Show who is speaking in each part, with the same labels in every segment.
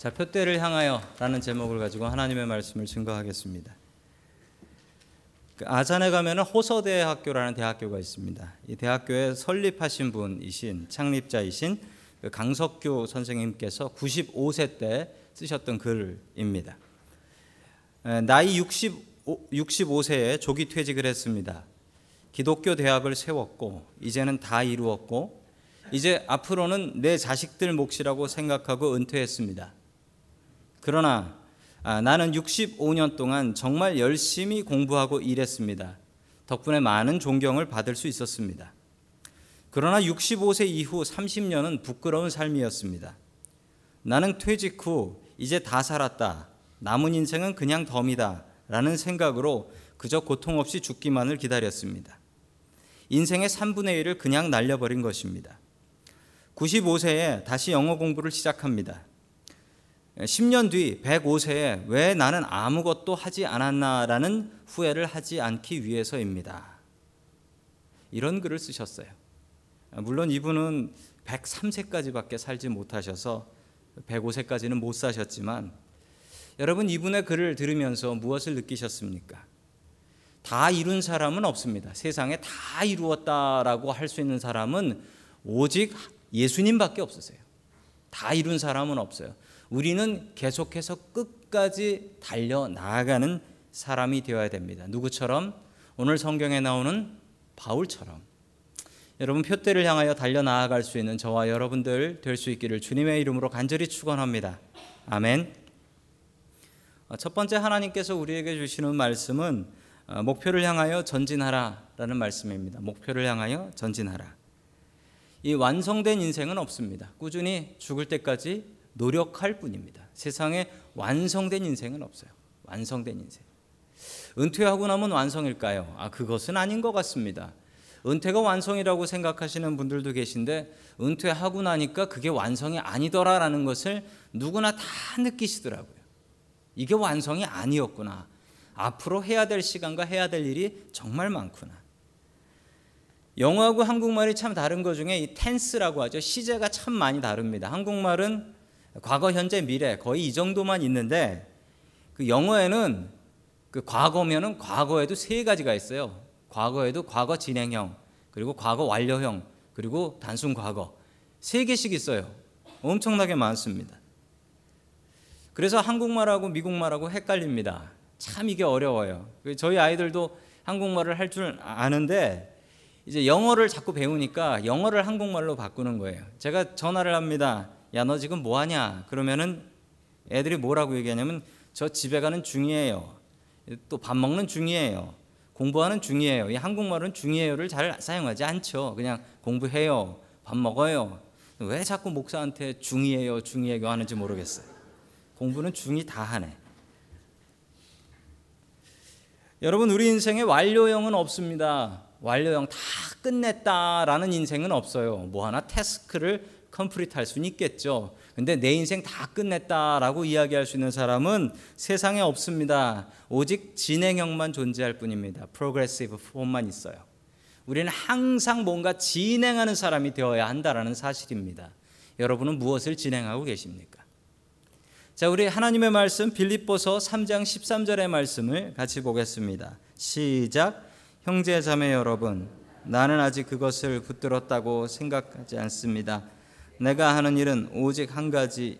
Speaker 1: 자, 표대를 향하여라는 제목을 가지고 하나님의 말씀을 증거하겠습니다. 그 아산에 가면은 호서대 학교라는 대학교가 있습니다. 이 대학교에 설립하신 분이신 창립자이신 그 강석규 선생님께서 95세 때 쓰셨던 글입니다. 나이 65, 65세에 조기 퇴직을 했습니다. 기독교 대학을 세웠고 이제는 다 이루었고 이제 앞으로는 내 자식들 몫이라고 생각하고 은퇴했습니다. 그러나 아, 나는 65년 동안 정말 열심히 공부하고 일했습니다. 덕분에 많은 존경을 받을 수 있었습니다. 그러나 65세 이후 30년은 부끄러운 삶이었습니다. 나는 퇴직 후 이제 다 살았다. 남은 인생은 그냥 덤이다. 라는 생각으로 그저 고통 없이 죽기만을 기다렸습니다. 인생의 3분의 1을 그냥 날려버린 것입니다. 95세에 다시 영어 공부를 시작합니다. 10년 뒤 105세에 왜 나는 아무것도 하지 않았나라는 후회를 하지 않기 위해서입니다. 이런 글을 쓰셨어요. 물론 이분은 103세까지밖에 살지 못하셔서 105세까지는 못 사셨지만 여러분 이분의 글을 들으면서 무엇을 느끼셨습니까? 다 이룬 사람은 없습니다. 세상에 다 이루었다라고 할 수 있는 사람은 오직 예수님밖에 없으세요. 다 이룬 사람은 없어요. 우리는 계속해서 끝까지 달려 나아가는 사람이 되어야 됩니다. 누구처럼? 오늘 성경에 나오는 바울처럼. 여러분 표대를 향하여 달려 나아갈 수 있는 저와 여러분들 될 수 있기를 주님의 이름으로 간절히 축원합니다. 아멘. 어, 첫 번째 하나님께서 우리에게 주시는 말씀은 어, 목표를 향하여 전진하라라는 말씀입니다. 목표를 향하여 전진하라. 이 완성된 인생은 없습니다. 꾸준히 죽을 때까지 노력할 뿐입니다. 세상에 완성된 인생은 없어요. 완성된 인생. 은퇴하고 나면 완성일까요? 아, 그것은 아닌 것 같습니다. 은퇴가 완성이라고 생각하시는 분들도 계신데 은퇴하고 나니까 그게 완성이 아니더라라는 것을 누구나 다 느끼시더라고요. 이게 완성이 아니었구나. 앞으로 해야 될 시간과 해야 될 일이 정말 많구나. 영어하고 한국말이 참 다른 것 중에 이 텐스라고 하죠. 시제가 참 많이 다릅니다. 한국말은 과거, 현재, 미래 거의 이 정도만 있는데 그 영어에는 그 과거면은 과거에도 세 가지가 있어요. 과거에도 과거 진행형, 그리고 과거 완료형, 그리고 단순 과거 세 개씩 있어요. 엄청나게 많습니다. 그래서 한국말하고 미국말하고 헷갈립니다. 참 이게 어려워요. 그 저희 아이들도 한국말을 할 줄 아는데 이제 영어를 자꾸 배우니까 영어를 한국말로 바꾸는 거예요. 제가 전화를 합니다. 야, 너 지금 뭐 하냐? 그러면은 애들이 뭐라고 얘기하냐면 저 집에 가는 중이에요. 또 밥 먹는 중이에요. 공부하는 중이에요. 이 한국말은 중이에요를 잘 사용하지 않죠. 그냥 공부해요. 밥 먹어요. 왜 자꾸 목사한테 중이에요, 중이에요 하는지 모르겠어요. 공부는 중이 다 하네. 여러분 우리 인생에 완료형은 없습니다. 완료형 다 끝냈다라는 인생은 없어요. 뭐 하나 task를 complete 할 수는 있겠죠. 근데 내 인생 다 끝냈다라고 이야기할 수 있는 사람은 세상에 없습니다. 오직 진행형만 존재할 뿐입니다. progressive form만 있어요. 우리는 항상 뭔가 진행하는 사람이 되어야 한다라는 사실입니다. 여러분은 무엇을 진행하고 계십니까? 자, 우리 하나님의 말씀 빌립보서 3장 13절의 말씀을 같이 보겠습니다. 시작. 형제 자매 여러분, 나는 아직 그것을 붙들었다고 생각하지 않습니다. 내가 하는 일은 오직 한 가지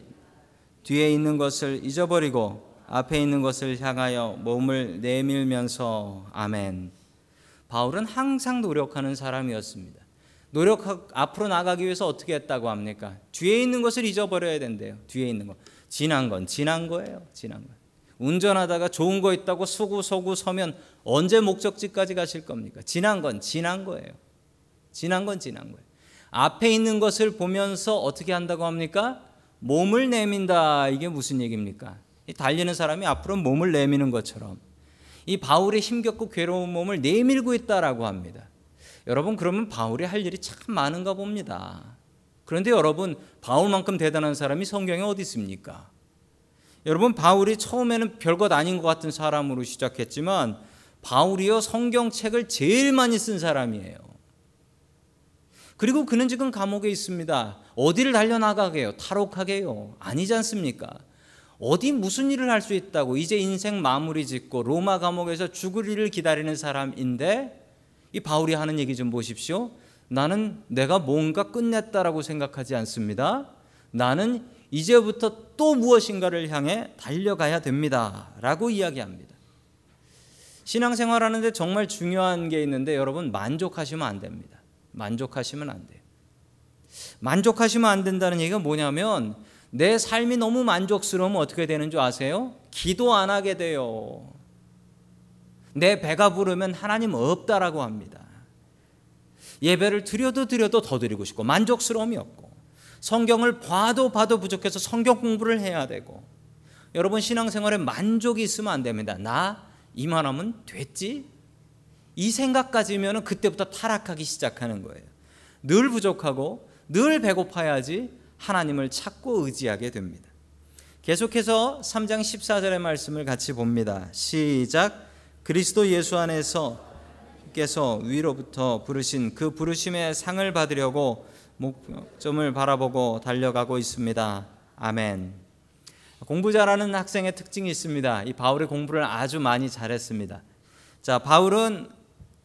Speaker 1: 뒤에 있는 것을 잊어버리고 앞에 있는 것을 향하여 몸을 내밀면서 아멘. 바울은 항상 노력하는 사람이었습니다. 노력 앞으로 나가기 위해서 어떻게 했다고 합니까? 뒤에 있는 것을 잊어버려야 된대요. 뒤에 있는 거. 지난 건 지난 거예요. 지난 거. 운전하다가 좋은 거 있다고 수구 서구 서면 언제 목적지까지 가실 겁니까? 지난 건 지난 거예요. 지난 건 지난 거예요. 앞에 있는 것을 보면서 어떻게 한다고 합니까? 몸을 내민다. 이게 무슨 얘기입니까? 달리는 사람이 앞으로 몸을 내미는 것처럼 이 바울의 힘겹고 괴로운 몸을 내밀고 있다라고 합니다. 여러분 그러면 바울이 할 일이 참 많은가 봅니다. 그런데 여러분 바울만큼 대단한 사람이 성경에 어디 있습니까? 여러분 바울이 처음에는 별것 아닌 것 같은 사람으로 시작했지만 바울이요 성경책을 제일 많이 쓴 사람이에요. 그리고 그는 지금 감옥에 있습니다. 어디를 달려나가게요? 탈옥하게요? 아니지 않습니까? 어디 무슨 일을 할 수 있다고 이제 인생 마무리 짓고 로마 감옥에서 죽을 일을 기다리는 사람인데 이 바울이 하는 얘기 좀 보십시오. 나는 내가 뭔가 끝냈다라고 생각하지 않습니다. 나는 이제부터 또 무엇인가를 향해 달려가야 됩니다. 라고 이야기합니다. 신앙생활 하는데 정말 중요한 게 있는데 여러분 만족하시면 안 됩니다. 만족하시면 안 돼요. 만족하시면 안 된다는 얘기가 뭐냐면 내 삶이 너무 만족스러우면 어떻게 되는 줄 아세요? 기도 안 하게 돼요. 내 배가 부르면 하나님 없다라고 합니다. 예배를 드려도 드려도 더 드리고 싶고 만족스러움이 없고 성경을 봐도 봐도 부족해서 성경 공부를 해야 되고 여러분 신앙생활에 만족이 있으면 안 됩니다. 나 이만하면 됐지? 이 생각까지면 그때부터 타락하기 시작하는 거예요. 늘 부족하고 늘 배고파야지 하나님을 찾고 의지하게 됩니다. 계속해서 3장 14절의 말씀을 같이 봅니다. 시작. 그리스도 예수 안에서 께서 위로부터 부르신 그 부르심의 상을 받으려고 목점을 바라보고 달려가고 있습니다. 아멘. 공부 잘하는 학생의 특징이 있습니다. 이 바울의 공부를 아주 많이 잘했습니다. 자, 바울은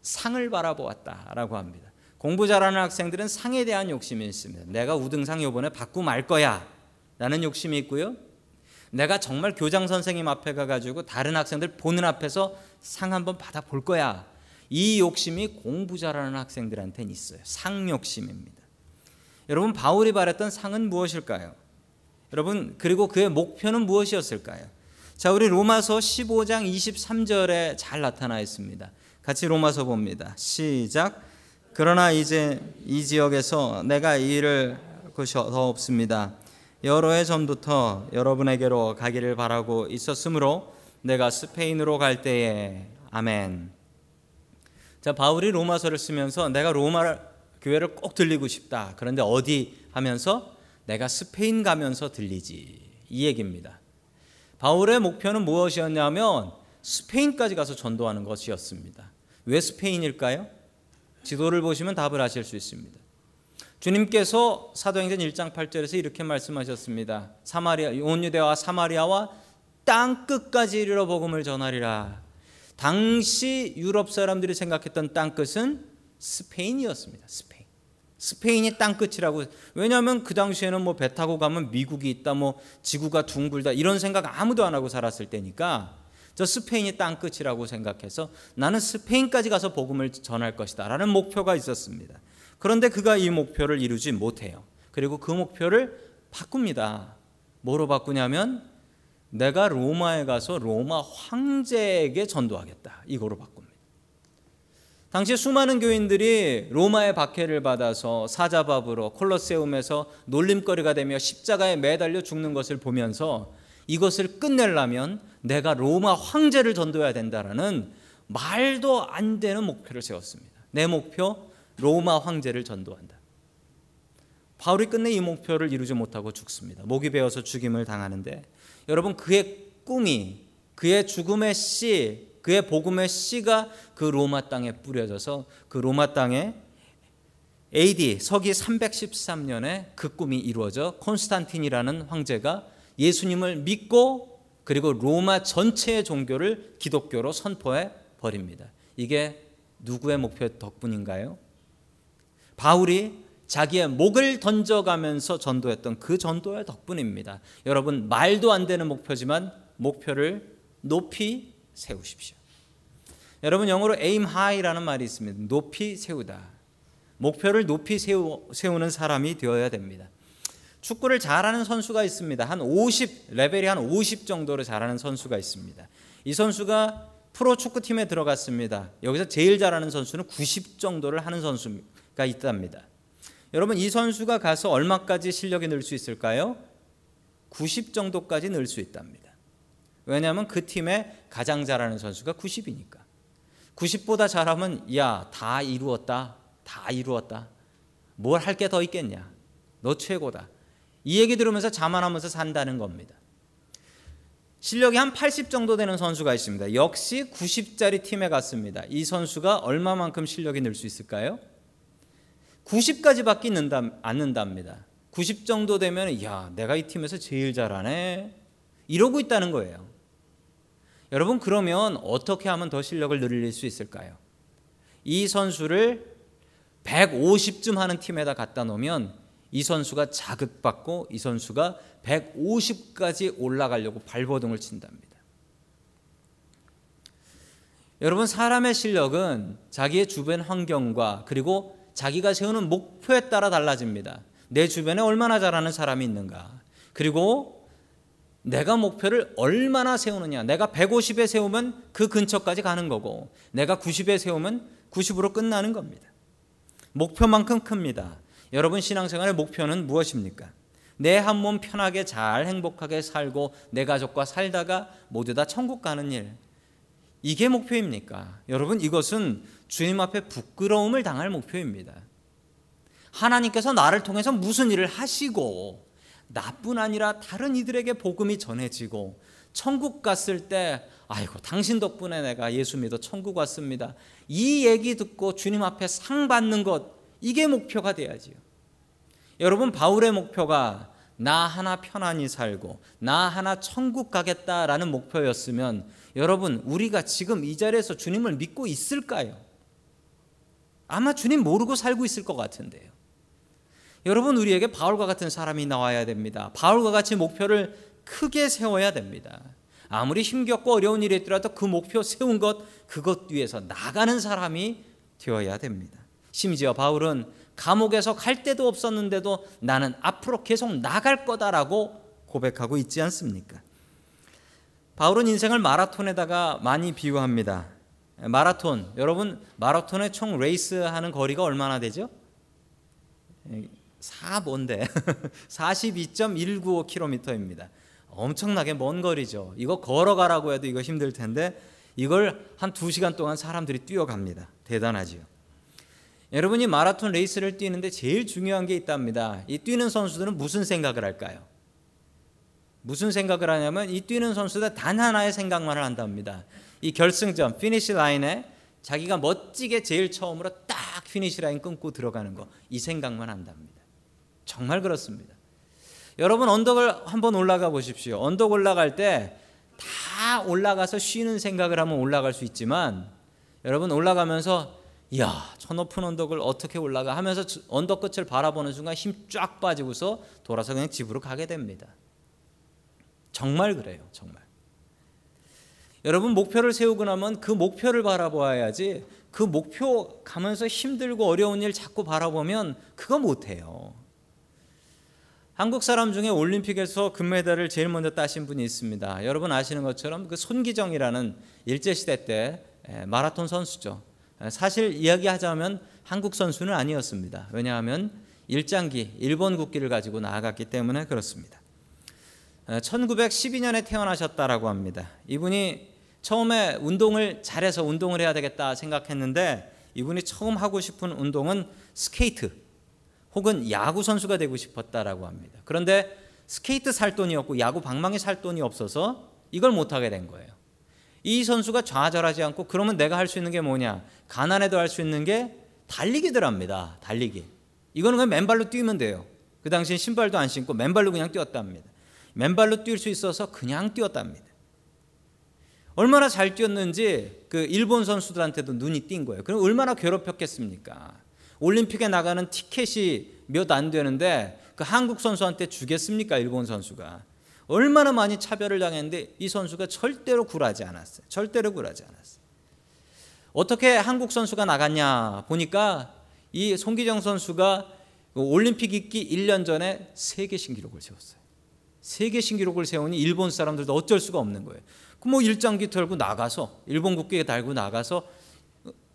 Speaker 1: 상을 바라보았다라고 합니다. 공부 잘하는 학생들은 상에 대한 욕심이 있습니다. 내가 우등상 요번에 받고 말 거야. 라는 욕심이 있고요. 내가 정말 교장 선생님 앞에 가가지고 다른 학생들 보는 앞에서 상 한번 받아 볼 거야. 이 욕심이 공부 잘하는 학생들한테는 있어요. 상 욕심입니다. 여러분 바울이 바랬던 상은 무엇일까요? 여러분 그리고 그의 목표는 무엇이었을까요? 자, 우리 로마서 15장 23절에 잘 나타나 있습니다. 같이 로마서 봅니다. 시작. 그러나 이제 이 지역에서 내가 일을 것이 더 없습니다. 여러 해 전부터 여러분에게로 가기를 바라고 있었으므로 내가 스페인으로 갈 때에 아멘. 자, 바울이 로마서를 쓰면서 내가 로마 교회를 꼭 들리고 싶다. 그런데 어디 하면서 내가 스페인 가면서 들리지. 이 얘기입니다. 바울의 목표는 무엇이었냐면 스페인까지 가서 전도하는 것이었습니다. 왜 스페인일까요? 지도를 보시면 답을 하실 수 있습니다. 주님께서 사도행전 1장 8절에서 이렇게 말씀하셨습니다. 사마리아 온 유대와 사마리아와 땅 끝까지 이르러 복음을 전하리라. 당시 유럽 사람들이 생각했던 땅 끝은 스페인이었습니다. 스페인. 스페인이 땅 끝이라고. 왜냐하면 그 당시에는 뭐 배 타고 가면 미국이 있다, 뭐 지구가 둥글다 이런 생각 아무도 안 하고 살았을 때니까 저 스페인이 땅 끝이라고 생각해서 나는 스페인까지 가서 복음을 전할 것이다 라는 목표가 있었습니다. 그런데 그가 이 목표를 이루지 못해요. 그리고 그 목표를 바꿉니다. 뭐로 바꾸냐면 내가 로마에 가서 로마 황제에게 전도하겠다. 이거로 바꿉니다. 당시 수많은 교인들이 로마의 박해를 받아서 사자밥으로 콜로세움에서 놀림거리가 되며 십자가에 매달려 죽는 것을 보면서 이것을 끝내려면 내가 로마 황제를 전도해야 된다라는 말도 안 되는 목표를 세웠습니다. 내 목표 로마 황제를 전도한다. 바울이 끝내 이 목표를 이루지 못하고 죽습니다. 목이 베어서 죽임을 당하는데 여러분 그의 꿈이 그의 죽음의 씨, 그의 복음의 씨가 그 로마 땅에 뿌려져서 그 로마 땅에 AD 서기 313년에 그 꿈이 이루어져 콘스탄틴이라는 황제가 예수님을 믿고 그리고 로마 전체의 종교를 기독교로 선포해 버립니다. 이게 누구의 목표 덕분인가요? 바울이 자기의 목을 던져가면서 전도했던 그 전도의 덕분입니다. 여러분 말도 안 되는 목표지만 목표를 높이 세우십시오. 여러분 영어로 aim high라는 말이 있습니다. 높이 세우다. 목표를 높이 세우, 세우는 사람이 되어야 됩니다. 축구를 잘하는 선수가 있습니다. 한 50, 레벨이 한 50 정도로 잘하는 선수가 있습니다. 이 선수가 프로 축구팀에 들어갔습니다. 여기서 제일 잘하는 선수는 90 정도를 하는 선수가 있답니다. 여러분 이 선수가 가서 얼마까지 실력이 늘 수 있을까요? 90 정도까지 늘 수 있답니다. 왜냐하면 그 팀에 가장 잘하는 선수가 90이니까. 90보다 잘하면 야 다 이루었다, 다 이루었다. 뭘 할 게 더 있겠냐? 너 최고다. 이 얘기 들으면서 자만하면서 산다는 겁니다. 실력이 한 80 정도 되는 선수가 있습니다. 역시 90짜리 팀에 갔습니다. 이 선수가 얼마만큼 실력이 늘 수 있을까요? 90까지밖에 는다, 않는답니다. 90 정도 되면 야 내가 이 팀에서 제일 잘하네 이러고 있다는 거예요. 여러분 그러면 어떻게 하면 더 실력을 늘릴 수 있을까요? 이 선수를 150쯤 하는 팀에다 갖다 놓으면 이 선수가 자극받고 이 선수가 150까지 올라가려고 발버둥을 친답니다. 여러분 사람의 실력은 자기의 주변 환경과 그리고 자기가 세우는 목표에 따라 달라집니다. 내 주변에 얼마나 잘하는 사람이 있는가. 그리고 내가 목표를 얼마나 세우느냐. 내가 150에 세우면 그 근처까지 가는 거고, 내가 90에 세우면 90으로 끝나는 겁니다. 목표만큼 큽니다. 여러분 신앙생활의 목표는 무엇입니까? 내 한 몸 편하게 잘 행복하게 살고 내 가족과 살다가 모두 다 천국 가는 일. 이게 목표입니까? 여러분 이것은 주님 앞에 부끄러움을 당할 목표입니다. 하나님께서 나를 통해서 무슨 일을 하시고 나뿐 아니라 다른 이들에게 복음이 전해지고 천국 갔을 때 아이고 당신 덕분에 내가 예수 믿어 천국 왔습니다. 이 얘기 듣고 주님 앞에 상 받는 것 이게 목표가 돼야지요. 여러분 바울의 목표가 나 하나 편안히 살고 나 하나 천국 가겠다라는 목표였으면 여러분 우리가 지금 이 자리에서 주님을 믿고 있을까요? 아마 주님 모르고 살고 있을 것 같은데요. 여러분 우리에게 바울과 같은 사람이 나와야 됩니다. 바울과 같이 목표를 크게 세워야 됩니다. 아무리 힘겹고 어려운 일이 있더라도 그 목표 세운 것 그것 위해서 나가는 사람이 되어야 됩니다. 심지어 바울은 감옥에서 갈 데도 없었는데도 나는 앞으로 계속 나갈 거다라고 고백하고 있지 않습니까? 바울은 인생을 마라톤에다가 많이 비유합니다. 마라톤, 여러분 마라톤의 총 레이스 하는 거리가 얼마나 되죠? 4 뭔데? 42.195km입니다. 엄청나게 먼 거리죠. 이거 걸어가라고 해도 이거 힘들 텐데 이걸 한 2시간 동안 사람들이 뛰어갑니다. 대단하지요. 여러분이 마라톤 레이스를 뛰는데 제일 중요한 게 있답니다. 이 뛰는 선수들은 무슨 생각을 할까요? 무슨 생각을 하냐면 이 뛰는 선수들 단 하나의 생각만을 한답니다. 이 결승점 finish line에 자기가 멋지게 제일 처음으로 딱 finish line 끊고 들어가는 거 이 생각만 한답니다. 정말 그렇습니다. 여러분 언덕을 한번 올라가 보십시오. 언덕 올라갈 때 다 올라가서 쉬는 생각을 하면 올라갈 수 있지만 여러분 올라가면서 이야 저 높은 언덕을 어떻게 올라가 하면서 언덕 끝을 바라보는 순간 힘 쫙 빠지고서 돌아서 그냥 집으로 가게 됩니다. 정말 그래요, 정말. 여러분 목표를 세우고 나면 그 목표를 바라보아야지 그 목표 가면서 힘들고 어려운 일 자꾸 바라보면 그거 못해요. 한국 사람 중에 올림픽에서 금메달을 제일 먼저 따신 분이 있습니다. 여러분 아시는 것처럼 그 손기정이라는 일제 시대 때 마라톤 선수죠. 사실 이야기하자면 한국 선수는 아니었습니다. 왜냐하면 일장기 일본 국기를 가지고 나아갔기 때문에 그렇습니다. 1912년에 태어나셨다라고 합니다. 이분이 처음에 운동을 잘해서 운동을 해야 되겠다 생각했는데 이분이 처음 하고 싶은 운동은 스케이트 혹은 야구 선수가 되고 싶었다라고 합니다. 그런데 스케이트 살 돈이 없고 야구 방망이 살 돈이 없어서 이걸 못 하게 된 거예요. 이 선수가 좌절하지 않고 그러면 내가 할 수 있는 게 뭐냐? 가난해도 할 수 있는 게 달리기더랍니다. 달리기. 이거는 그냥 맨발로 뛰면 돼요. 그 당시엔 신발도 안 신고 맨발로 그냥 뛰었답니다. 맨발로 뛸 수 있어서 그냥 뛰었답니다. 얼마나 잘 뛰었는지 그 일본 선수들한테도 눈이 띈 거예요. 그럼 얼마나 괴롭혔겠습니까? 올림픽에 나가는 티켓이 몇 안 되는데 그 한국 선수한테 주겠습니까? 일본 선수가. 얼마나 많이 차별을 당했는데 이 선수가 절대로 굴하지 않았어요. 절대로 굴하지 않았어요. 어떻게 한국 선수가 나갔냐 보니까 이 송기정 선수가 올림픽 있기 1년 전에 세계 신기록을 세웠어요. 세계 신기록을 세우니 일본 사람들도 어쩔 수가 없는 거예요. 뭐 일장기 털고 나가서 일본 국기에 달고 나가서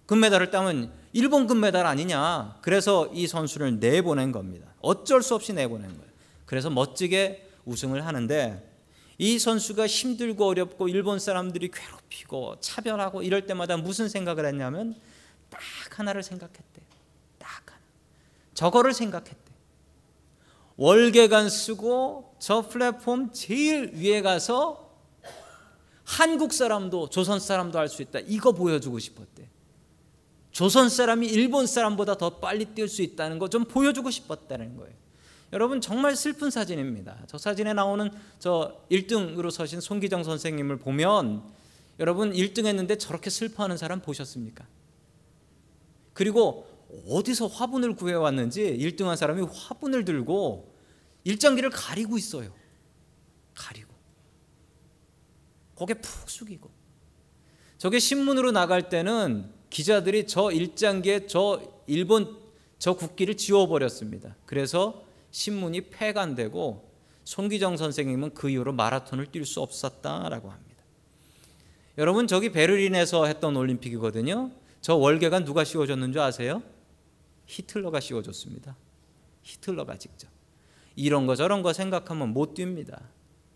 Speaker 1: 금메달을 따면 일본 금메달 아니냐. 그래서 이 선수를 내보낸 겁니다. 어쩔 수 없이 내보낸 거예요. 그래서 멋지게 우승을 하는데 이 선수가 힘들고 어렵고 일본 사람들이 괴롭히고 차별하고 이럴 때마다 무슨 생각을 했냐면 딱 하나를 생각했대. 딱 하나. 저거를 생각했대. 월계관 쓰고 저 플랫폼 제일 위에 가서 한국 사람도 조선 사람도 할 수 있다. 이거 보여주고 싶었대. 조선 사람이 일본 사람보다 더 빨리 뛸 수 있다는 거 좀 보여주고 싶었다는 거예요. 여러분 정말 슬픈 사진입니다. 저 사진에 나오는 저 1등으로 서신 손기정 선생님을 보면 여러분 1등 했는데 저렇게 슬퍼하는 사람 보셨습니까? 그리고 어디서 화분을 구해 왔는지 1등한 사람이 화분을 들고 일장기를 가리고 있어요. 가리고. 고개 푹 숙이고. 저게 신문으로 나갈 때는 기자들이 저 일장기에 저 일본 저 국기를 지워버렸습니다. 그래서 신문이 폐간되고 손기정 선생님은 그 이후로 마라톤을 뛸 수 없었다라고 합니다. 여러분 저기 베를린에서 했던 올림픽이거든요. 저 월계가 누가 씌워줬는 줄 아세요? 히틀러가 씌워줬습니다. 히틀러가 직접. 이런 거 저런 거 생각하면 못 뜁니다.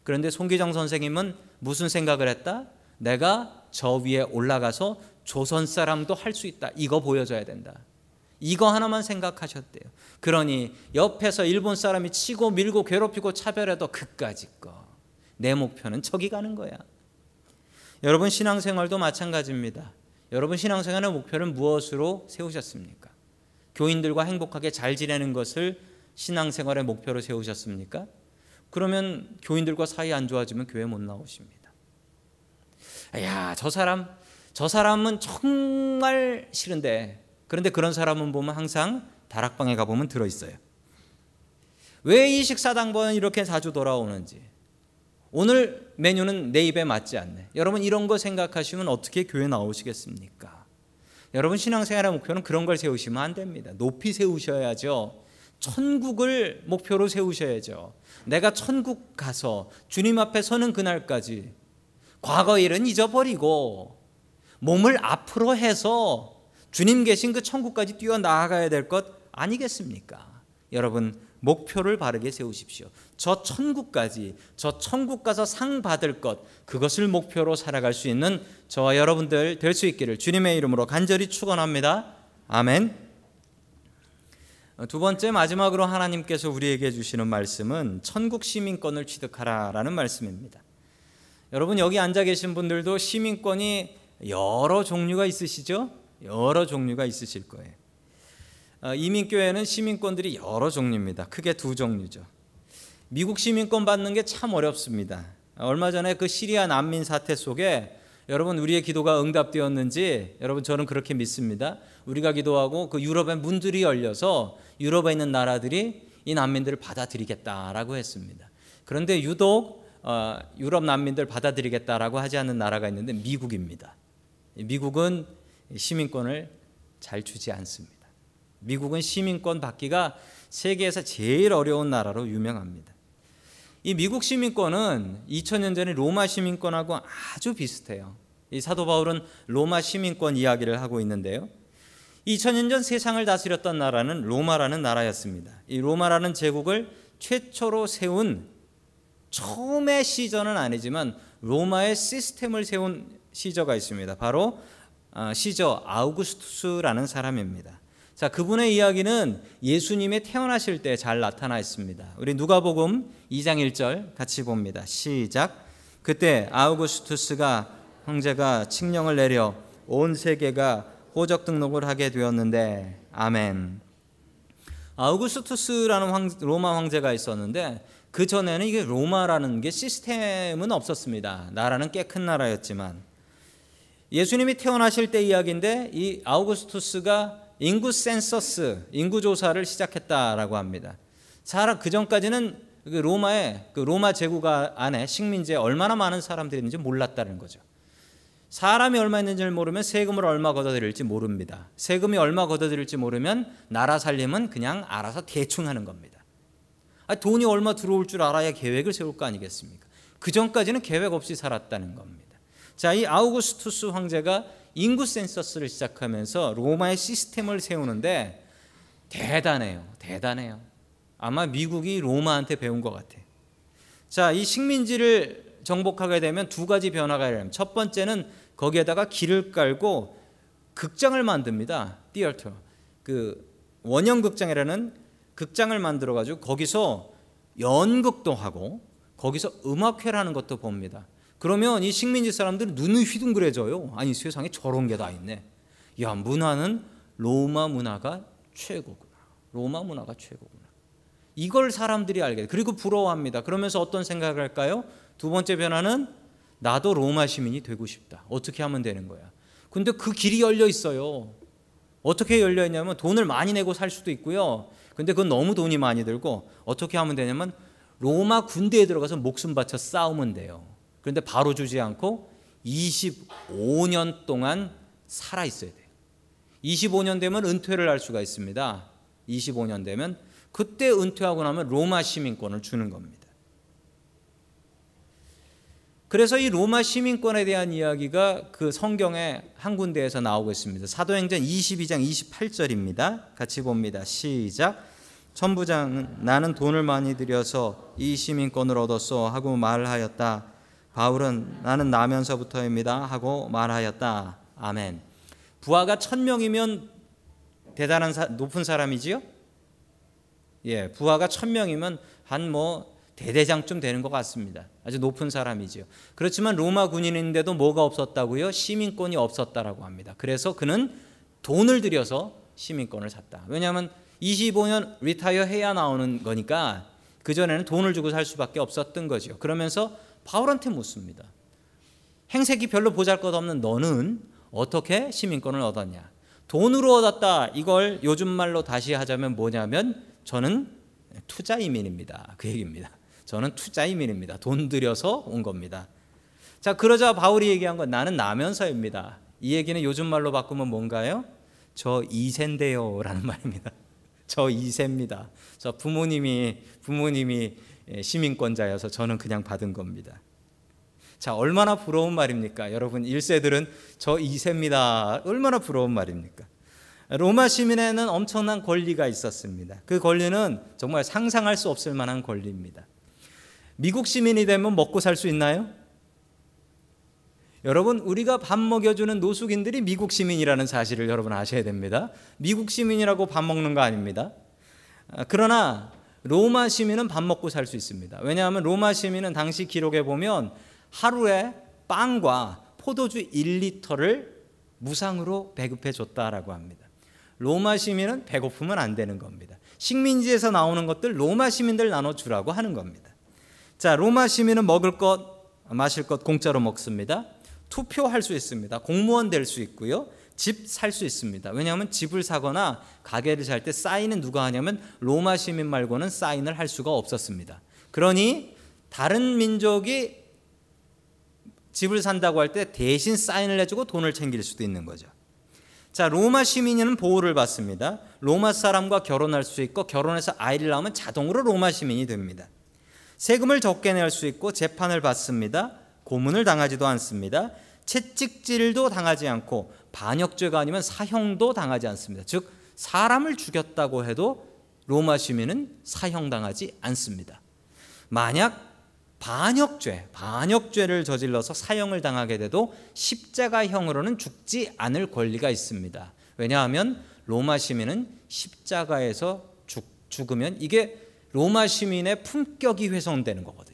Speaker 1: 그런데 손기정 선생님은 무슨 생각을 했다? 내가 저 위에 올라가서 조선 사람도 할 수 있다. 이거 보여줘야 된다. 이거 하나만 생각하셨대요. 그러니 옆에서 일본 사람이 치고 밀고 괴롭히고 차별해도 그까지 거. 내 목표는 저기 가는 거야. 여러분 신앙생활도 마찬가지입니다. 여러분 신앙생활의 목표는 무엇으로 세우셨습니까? 교인들과 행복하게 잘 지내는 것을 신앙생활의 목표로 세우셨습니까? 그러면 교인들과 사이 안 좋아지면 교회 못 나오십니다. 야, 저 사람, 저 사람은 정말 싫은데, 그런데 그런 사람은 보면 항상 다락방에 가보면 들어있어요. 왜 이 식사당번은 이렇게 자주 돌아오는지, 오늘 메뉴는 내 입에 맞지 않네. 여러분 이런 거 생각하시면 어떻게 교회 나오시겠습니까? 여러분 신앙생활의 목표는 그런 걸 세우시면 안 됩니다. 높이 세우셔야죠. 천국을 목표로 세우셔야죠. 내가 천국 가서 주님 앞에 서는 그날까지 과거 일은 잊어버리고 몸을 앞으로 해서 주님 계신 그 천국까지 뛰어 나아가야 될 것 아니겠습니까? 여러분 목표를 바르게 세우십시오. 저 천국까지 저 천국 가서 상 받을 것 그것을 목표로 살아갈 수 있는 저와 여러분들 될 수 있기를 주님의 이름으로 간절히 축원합니다. 아멘. 두 번째 마지막으로 하나님께서 우리에게 주시는 말씀은 천국 시민권을 취득하라라는 말씀입니다. 여러분 여기 앉아 계신 분들도 시민권이 여러 종류가 있으시죠? 여러 종류가 있으실 거예요. 어, 이민교회는 시민권들이 여러 종류입니다. 크게 두 종류죠. 미국 시민권 받는 게 참 어렵습니다. 얼마 전에 그 시리아 난민 사태 속에 여러분 우리의 기도가 응답되었는지 여러분 저는 그렇게 믿습니다. 우리가 기도하고 그 유럽의 문들이 열려서 유럽에 있는 나라들이 이 난민들을 받아들이겠다라고 했습니다. 그런데 유독 어, 유럽 난민들 받아들이겠다라고 하지 않는 나라가 있는데 미국입니다. 미국은 시민권을 잘 주지 않습니다. 미국은 시민권 받기가 세계에서 제일 어려운 나라로 유명합니다. 이 미국 시민권은 2000년 전에 로마 시민권하고 아주 비슷해요. 이 사도 바울은 로마 시민권 이야기를 하고 있는데요. 2000년 전 세상을 다스렸던 나라는 로마라는 나라였습니다. 이 로마라는 제국을 최초로 세운 처음의 시저는 아니지만 로마의 시스템을 세운 시저가 있습니다. 바로 아, 시저 아우구스투스라는 사람입니다. 자, 그분의 이야기는 예수님의 태어나실 때 잘 나타나 있습니다. 우리 누가복음 2장 1절 같이 봅니다. 시작. 그때 아우구스투스가 형제가 칙령을 내려 온 세계가 호적 등록을 하게 되었는데 아멘. 아우구스투스라는 황, 로마 황제가 있었는데 그 전에는 이게 로마라는 게 시스템은 없었습니다. 나라는 꽤 큰 나라였지만 예수님이 태어나실 때 이야기인데 이 아우구스투스가 인구 센서스, 인구 조사를 시작했다라고 합니다. 사람 그 전까지는 그 로마의 그 로마 제국 안에 식민지에 얼마나 많은 사람들이 있는지 몰랐다는 거죠. 사람이 얼마 있는지를 모르면 세금을 얼마 걷어들일지 모릅니다. 세금이 얼마 걷어들일지 모르면 나라 살림은 그냥 알아서 대충 하는 겁니다. 돈이 얼마 들어올 줄 알아야 계획을 세울 거 아니겠습니까? 그 전까지는 계획 없이 살았다는 겁니다. 자, 이 아우구스투스 황제가 인구 센서스를 시작하면서 로마의 시스템을 세우는데 대단해요. 대단해요. 아마 미국이 로마한테 배운 것 같아. 자, 이 식민지를 정복하게 되면 두 가지 변화가 일어납니다. 첫 번째는 거기에다가 길을 깔고 극장을 만듭니다. 티어터. 그 원형 극장이라는 극장을 만들어 가지고 거기서 연극도 하고 거기서 음악회라는 것도 봅니다. 그러면 이 식민지 사람들은 눈이 휘둥그레져요. 아니 세상에 저런 게 다 있네. 야 문화는 로마 문화가 최고구나. 로마 문화가 최고구나. 이걸 사람들이 알게 돼. 그리고 부러워합니다. 그러면서 어떤 생각을 할까요? 두 번째 변화는 나도 로마 시민이 되고 싶다. 어떻게 하면 되는 거야? 근데 그 길이 열려 있어요. 어떻게 열려 있냐면 돈을 많이 내고 살 수도 있고요. 근데 그건 너무 돈이 많이 들고 어떻게 하면 되냐면 로마 군대에 들어가서 목숨 바쳐 싸우면 돼요. 그런데 바로 주지 않고 25년 동안 살아 있어야 돼요. 25년 되면 은퇴를 할 수가 있습니다. 25년 되면 그때 은퇴하고 나면 로마 시민권을 주는 겁니다. 그래서 이 로마 시민권에 대한 이야기가 그 성경의 한 군데에서 나오고 있습니다. 사도행전 22장 28절입니다. 같이 봅니다. 시작. 천부장은 나는 돈을 많이 들여서 이 시민권을 얻었소 하고 말하였다. 바울은 나는 나면서부터입니다 하고 말하였다. 아멘. 부하가 천 명이면 대단한 사, 높은 사람이지요? 예, 부하가 천 명이면 한 뭐 대대장쯤 되는 것 같습니다. 아주 높은 사람이지요. 그렇지만 로마 군인인데도 뭐가 없었다고요? 시민권이 없었다라고 합니다. 그래서 그는 돈을 들여서 시민권을 샀다. 왜냐하면 25년 리타이어 해야 나오는 거니까 그 전에는 돈을 주고 살 수밖에 없었던 거죠. 그러면서 바울한테 묻습니다. 행색이 별로 보잘것없는 너는 어떻게 시민권을 얻었냐? 돈으로 얻었다. 이걸 요즘 말로 다시 하자면 뭐냐면 저는 투자 이민입니다. 그 얘기입니다. 저는 투자 이민입니다. 돈 들여서 온 겁니다. 자, 그러자 바울이 얘기한 건 나는 나면서입니다. 이 얘기는 요즘 말로 바꾸면 뭔가요? 저 2세인데요. 라는 말입니다. 저 2세입니다. 저 부모님이, 부모님이 시민권자여서 저는 그냥 받은 겁니다. 자, 얼마나 부러운 말입니까? 여러분, 1세들은 저 2세입니다. 얼마나 부러운 말입니까? 로마 시민에는 엄청난 권리가 있었습니다. 그 권리는 정말 상상할 수 없을 만한 권리입니다. 미국 시민이 되면 먹고 살 수 있나요? 여러분, 우리가 밥 먹여주는 노숙인들이 미국 시민이라는 사실을 여러분 아셔야 됩니다. 미국 시민이라고 밥 먹는 거 아닙니다. 아, 그러나 로마 시민은 밥 먹고 살 수 있습니다. 왜냐하면 로마 시민은 당시 기록에 보면 하루에 빵과 포도주 1리터를 무상으로 배급해 줬다라고 합니다. 로마 시민은 배고프면 안 되는 겁니다. 식민지에서 나오는 것들 로마 시민들 나눠 주라고 하는 겁니다. 자, 로마 시민은 먹을 것, 마실 것 공짜로 먹습니다. 투표할 수 있습니다. 공무원 될 수 있고요. 집 살 수 있습니다. 왜냐하면 집을 사거나 가게를 살 때 사인은 누가 하냐면 로마 시민 말고는 사인을 할 수가 없었습니다. 그러니 다른 민족이 집을 산다고 할 때 대신 사인을 해주고 돈을 챙길 수도 있는 거죠. 자, 로마 시민은 보호를 받습니다. 로마 사람과 결혼할 수 있고 결혼해서 아이를 낳으면 자동으로 로마 시민이 됩니다. 세금을 적게 낼 수 있고 재판을 받습니다. 고문을 당하지도 않습니다. 채찍질도 당하지 않고 반역죄가 아니면 사형도 당하지 않습니다. 즉 사람을 죽였다고 해도 로마 시민은 사형당하지 않습니다. 만약 반역죄, 반역죄를 저질러서 사형을 당하게 돼도 십자가형으로는 죽지 않을 권리가 있습니다. 왜냐하면 로마 시민은 십자가에서 죽, 죽으면 이게 로마 시민의 품격이 훼손되는 거거든요.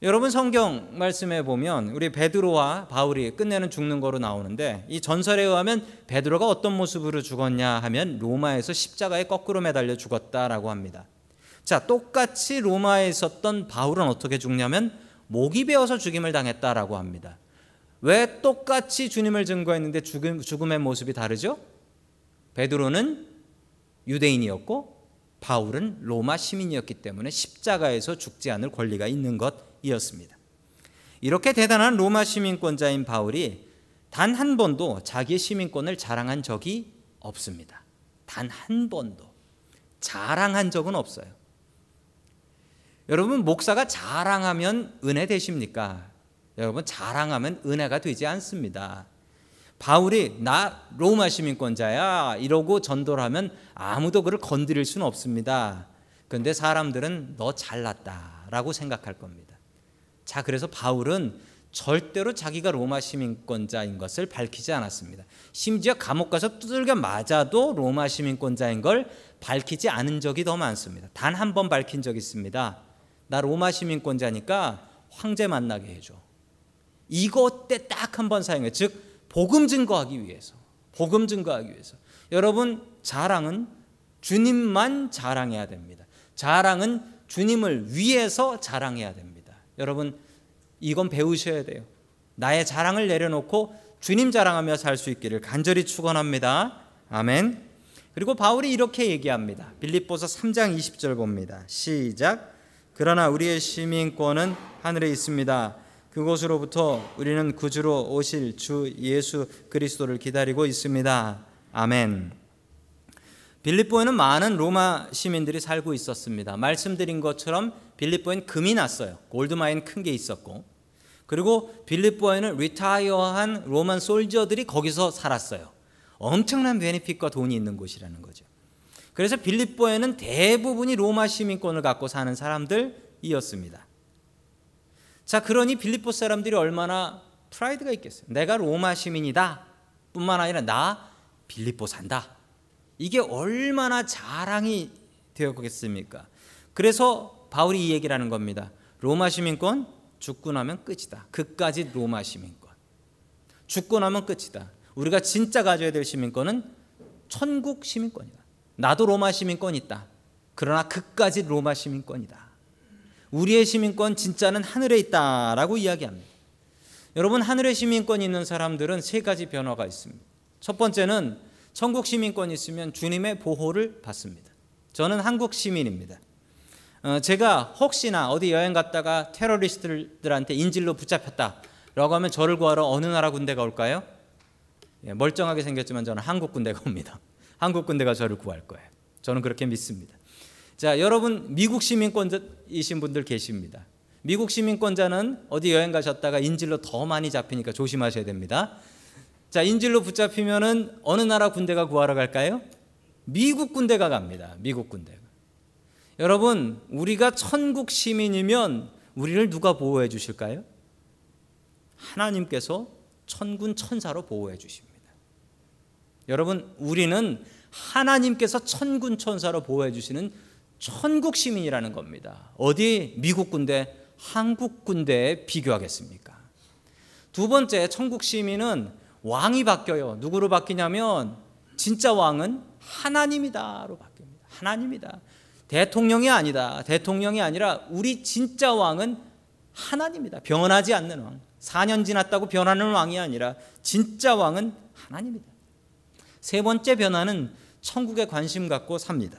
Speaker 1: 여러분 성경 말씀에 보면 우리 베드로와 바울이 끝내는 죽는 거로 나오는데 이 전설에 의하면 베드로가 어떤 모습으로 죽었냐 하면 로마에서 십자가에 거꾸로 매달려 죽었다라고 합니다. 자, 똑같이 로마에 있었던 바울은 어떻게 죽냐면 목이 베어서 죽임을 당했다라고 합니다. 왜 똑같이 주님을 증거했는데 죽음, 죽음의 모습이 다르죠? 베드로는 유대인이었고 바울은 로마 시민이었기 때문에 십자가에서 죽지 않을 권리가 있는 것 이었습니다. 이렇게 대단한 로마 시민권자인 바울이 단 한 번도 자기의 시민권을 자랑한 적이 없습니다. 단 한 번도 자랑한 적은 없어요. 여러분 목사가 자랑하면 은혜 되십니까? 여러분 자랑하면 은혜가 되지 않습니다. 바울이 나 로마 시민권자야 이러고 전도를 하면 아무도 그를 건드릴 수는 없습니다. 그런데 사람들은 너 잘났다라고 생각할 겁니다. 자 그래서 바울은 절대로 자기가 로마 시민권자인 것을 밝히지 않았습니다. 심지어 감옥 가서 두들겨 맞아도 로마 시민권자인 걸 밝히지 않은 적이 더 많습니다. 단 한 번 밝힌 적이 있습니다. 나 로마 시민권자니까 황제 만나게 해줘. 이것 때 딱 한 번 사용해. 즉 복음 증거하기 위해서. 복음 증거하기 위해서. 여러분 자랑은 주님만 자랑해야 됩니다. 자랑은 주님을 위해서 자랑해야 됩니다. 여러분 이건 배우셔야 돼요. 나의 자랑을 내려놓고 주님 자랑하며 살 수 있기를 간절히 축원합니다. 아멘. 그리고 바울이 이렇게 얘기합니다. 빌립보서 3장 20절 봅니다. 시작. 그러나 우리의 시민권은 하늘에 있습니다. 그곳으로부터 우리는 구주로 오실 주 예수 그리스도를 기다리고 있습니다. 아멘. 빌립보에는 많은 로마 시민들이 살고 있었습니다. 말씀드린 것처럼 빌립보엔 금이 났어요. 골드마인 큰 게 있었고. 그리고 빌립보에는 retire한 Roman soldier들이 거기서 살았어요. 엄청난 benefit과 돈이 있는 곳이라는 거죠. 그래서 빌립보에는 대부분이 로마 시민권을 갖고 사는 사람들이었습니다. 자, 그러니 빌립보 사람들이 얼마나 프라이드가 있겠어요. 내가 로마 시민이다. 뿐만 아니라 나 빌립보 산다. 이게 얼마나 자랑이 되었겠습니까? 그래서 바울이 이 얘기를 하는 겁니다. 로마 시민권 죽고 나면 끝이다. 그까지 로마 시민권. 죽고 나면 끝이다. 우리가 진짜 가져야 될 시민권은 천국 시민권이다. 나도 로마 시민권 있다. 그러나 그까지 로마 시민권이다. 우리의 시민권 진짜는 하늘에 있다라고 이야기합니다. 여러분 하늘의 시민권이 있는 사람들은 세 가지 변화가 있습니다. 첫 번째는 천국 시민권이 있으면 주님의 보호를 받습니다. 저는 한국 시민입니다. 어, 제가 혹시나 어디 여행 갔다가 테러리스트들한테 인질로 붙잡혔다라고 하면 저를 구하러 어느 나라 군대가 올까요? 예, 멀쩡하게 생겼지만 저는 한국 군대가 옵니다. 한국 군대가 저를 구할 거예요. 저는 그렇게 믿습니다. 자, 여러분 미국 시민권이신 분들 계십니다. 미국 시민권자는 어디 여행 가셨다가 인질로 더 많이 잡히니까 조심하셔야 됩니다. 자, 인질로 붙잡히면은 어느 나라 군대가 구하러 갈까요? 미국 군대가 갑니다. 미국 군대가. 여러분, 우리가 천국 시민이면 우리를 누가 보호해 주실까요? 하나님께서 천군 천사로 보호해 주십니다. 여러분, 우리는 하나님께서 천군 천사로 보호해 주시는 천국 시민이라는 겁니다. 어디 미국 군대, 한국 군대에 비교하겠습니까? 두 번째, 천국 시민은 왕이 바뀌어요. 누구로 바뀌냐면 진짜 왕은 하나님이다로 바뀝니다. 하나님이다. 대통령이 아니다. 대통령이 아니라 우리 진짜 왕은 하나님이다. 변하지 않는 왕. 4년 지났다고 변하는 왕이 아니라 진짜 왕은 하나님이다. 세 번째 변화는 천국에 관심 갖고 삽니다.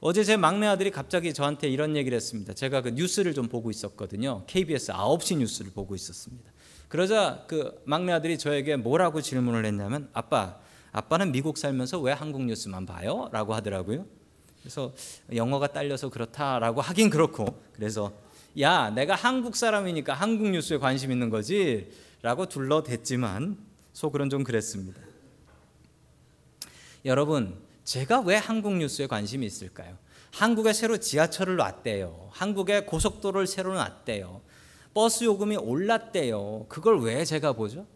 Speaker 1: 어제 제 막내 아들이 갑자기 저한테 이런 얘기를 했습니다. 제가 그 뉴스를 좀 보고 있었거든요. KBS 9시 뉴스를 보고 있었습니다. 그러자 그 막내 아들이 저에게 뭐라고 질문을 했냐면 아빠, 아빠는 미국 살면서 왜 한국 뉴스만 봐요? 라고 하더라고요. 그래서 영어가 딸려서 그렇다라고 하긴 그렇고 그래서 야, 내가 한국 사람이니까 한국 뉴스에 관심 있는 거지 라고 둘러댔지만 속으론 좀 그랬습니다. 여러분, 제가 왜 한국 뉴스에 관심이 있을까요? 한국에 새로 지하철을 놨대요. 한국에 고속도로를 새로 놨대요. 버스 요금이 올랐대요. 그걸 왜 제가 보죠?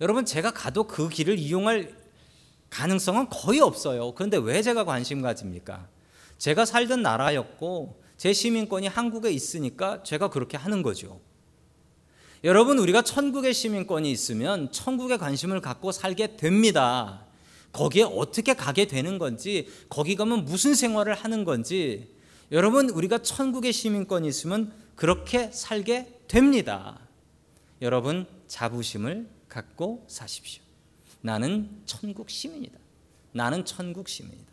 Speaker 1: 여러분, 제가 가도 그 길을 이용할 가능성은 거의 없어요. 그런데 왜 제가 관심 가집니까? 제가 살던 나라였고, 제 시민권이 한국에 있으니까 제가 그렇게 하는 거죠. 여러분, 우리가 천국의 시민권이 있으면 천국에 관심을 갖고 살게 됩니다. 거기에 어떻게 가게 되는 건지, 거기 가면 무슨 생활을 하는 건지, 여러분, 우리가 천국의 시민권이 있으면 그렇게 살게 됩니다. 여러분, 자부심을 갖고 사십시오. 나는 천국 시민이다. 나는 천국 시민이다.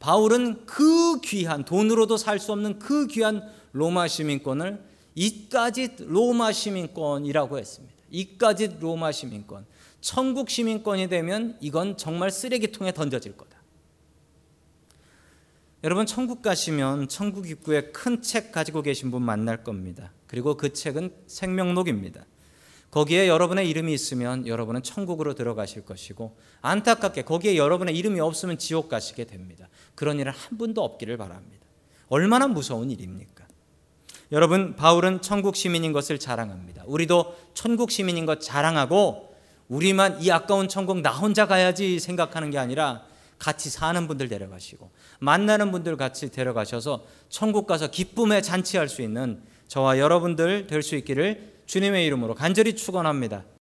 Speaker 1: 바울은 그 귀한, 돈으로도 살 수 없는 그 귀한 로마 시민권을 이까지 로마 시민권이라고 했습니다. 이까지 로마 시민권. 천국 시민권이 되면 이건 정말 쓰레기통에 던져질 거다. 여러분 천국 가시면 천국 입구에 큰 책 가지고 계신 분 만날 겁니다. 그리고 그 책은 생명록입니다. 거기에 여러분의 이름이 있으면 여러분은 천국으로 들어가실 것이고 안타깝게 거기에 여러분의 이름이 없으면 지옥 가시게 됩니다. 그런 일은 한 분도 없기를 바랍니다. 얼마나 무서운 일입니까? 여러분 바울은 천국 시민인 것을 자랑합니다. 우리도 천국 시민인 것 자랑하고 우리만 이 아까운 천국 나 혼자 가야지 생각하는 게 아니라 같이 사는 분들 데려가시고 만나는 분들 같이 데려가셔서 천국 가서 기쁨에 잔치할 수 있는 저와 여러분들 될 수 있기를 주님의 이름으로 간절히 축원합니다.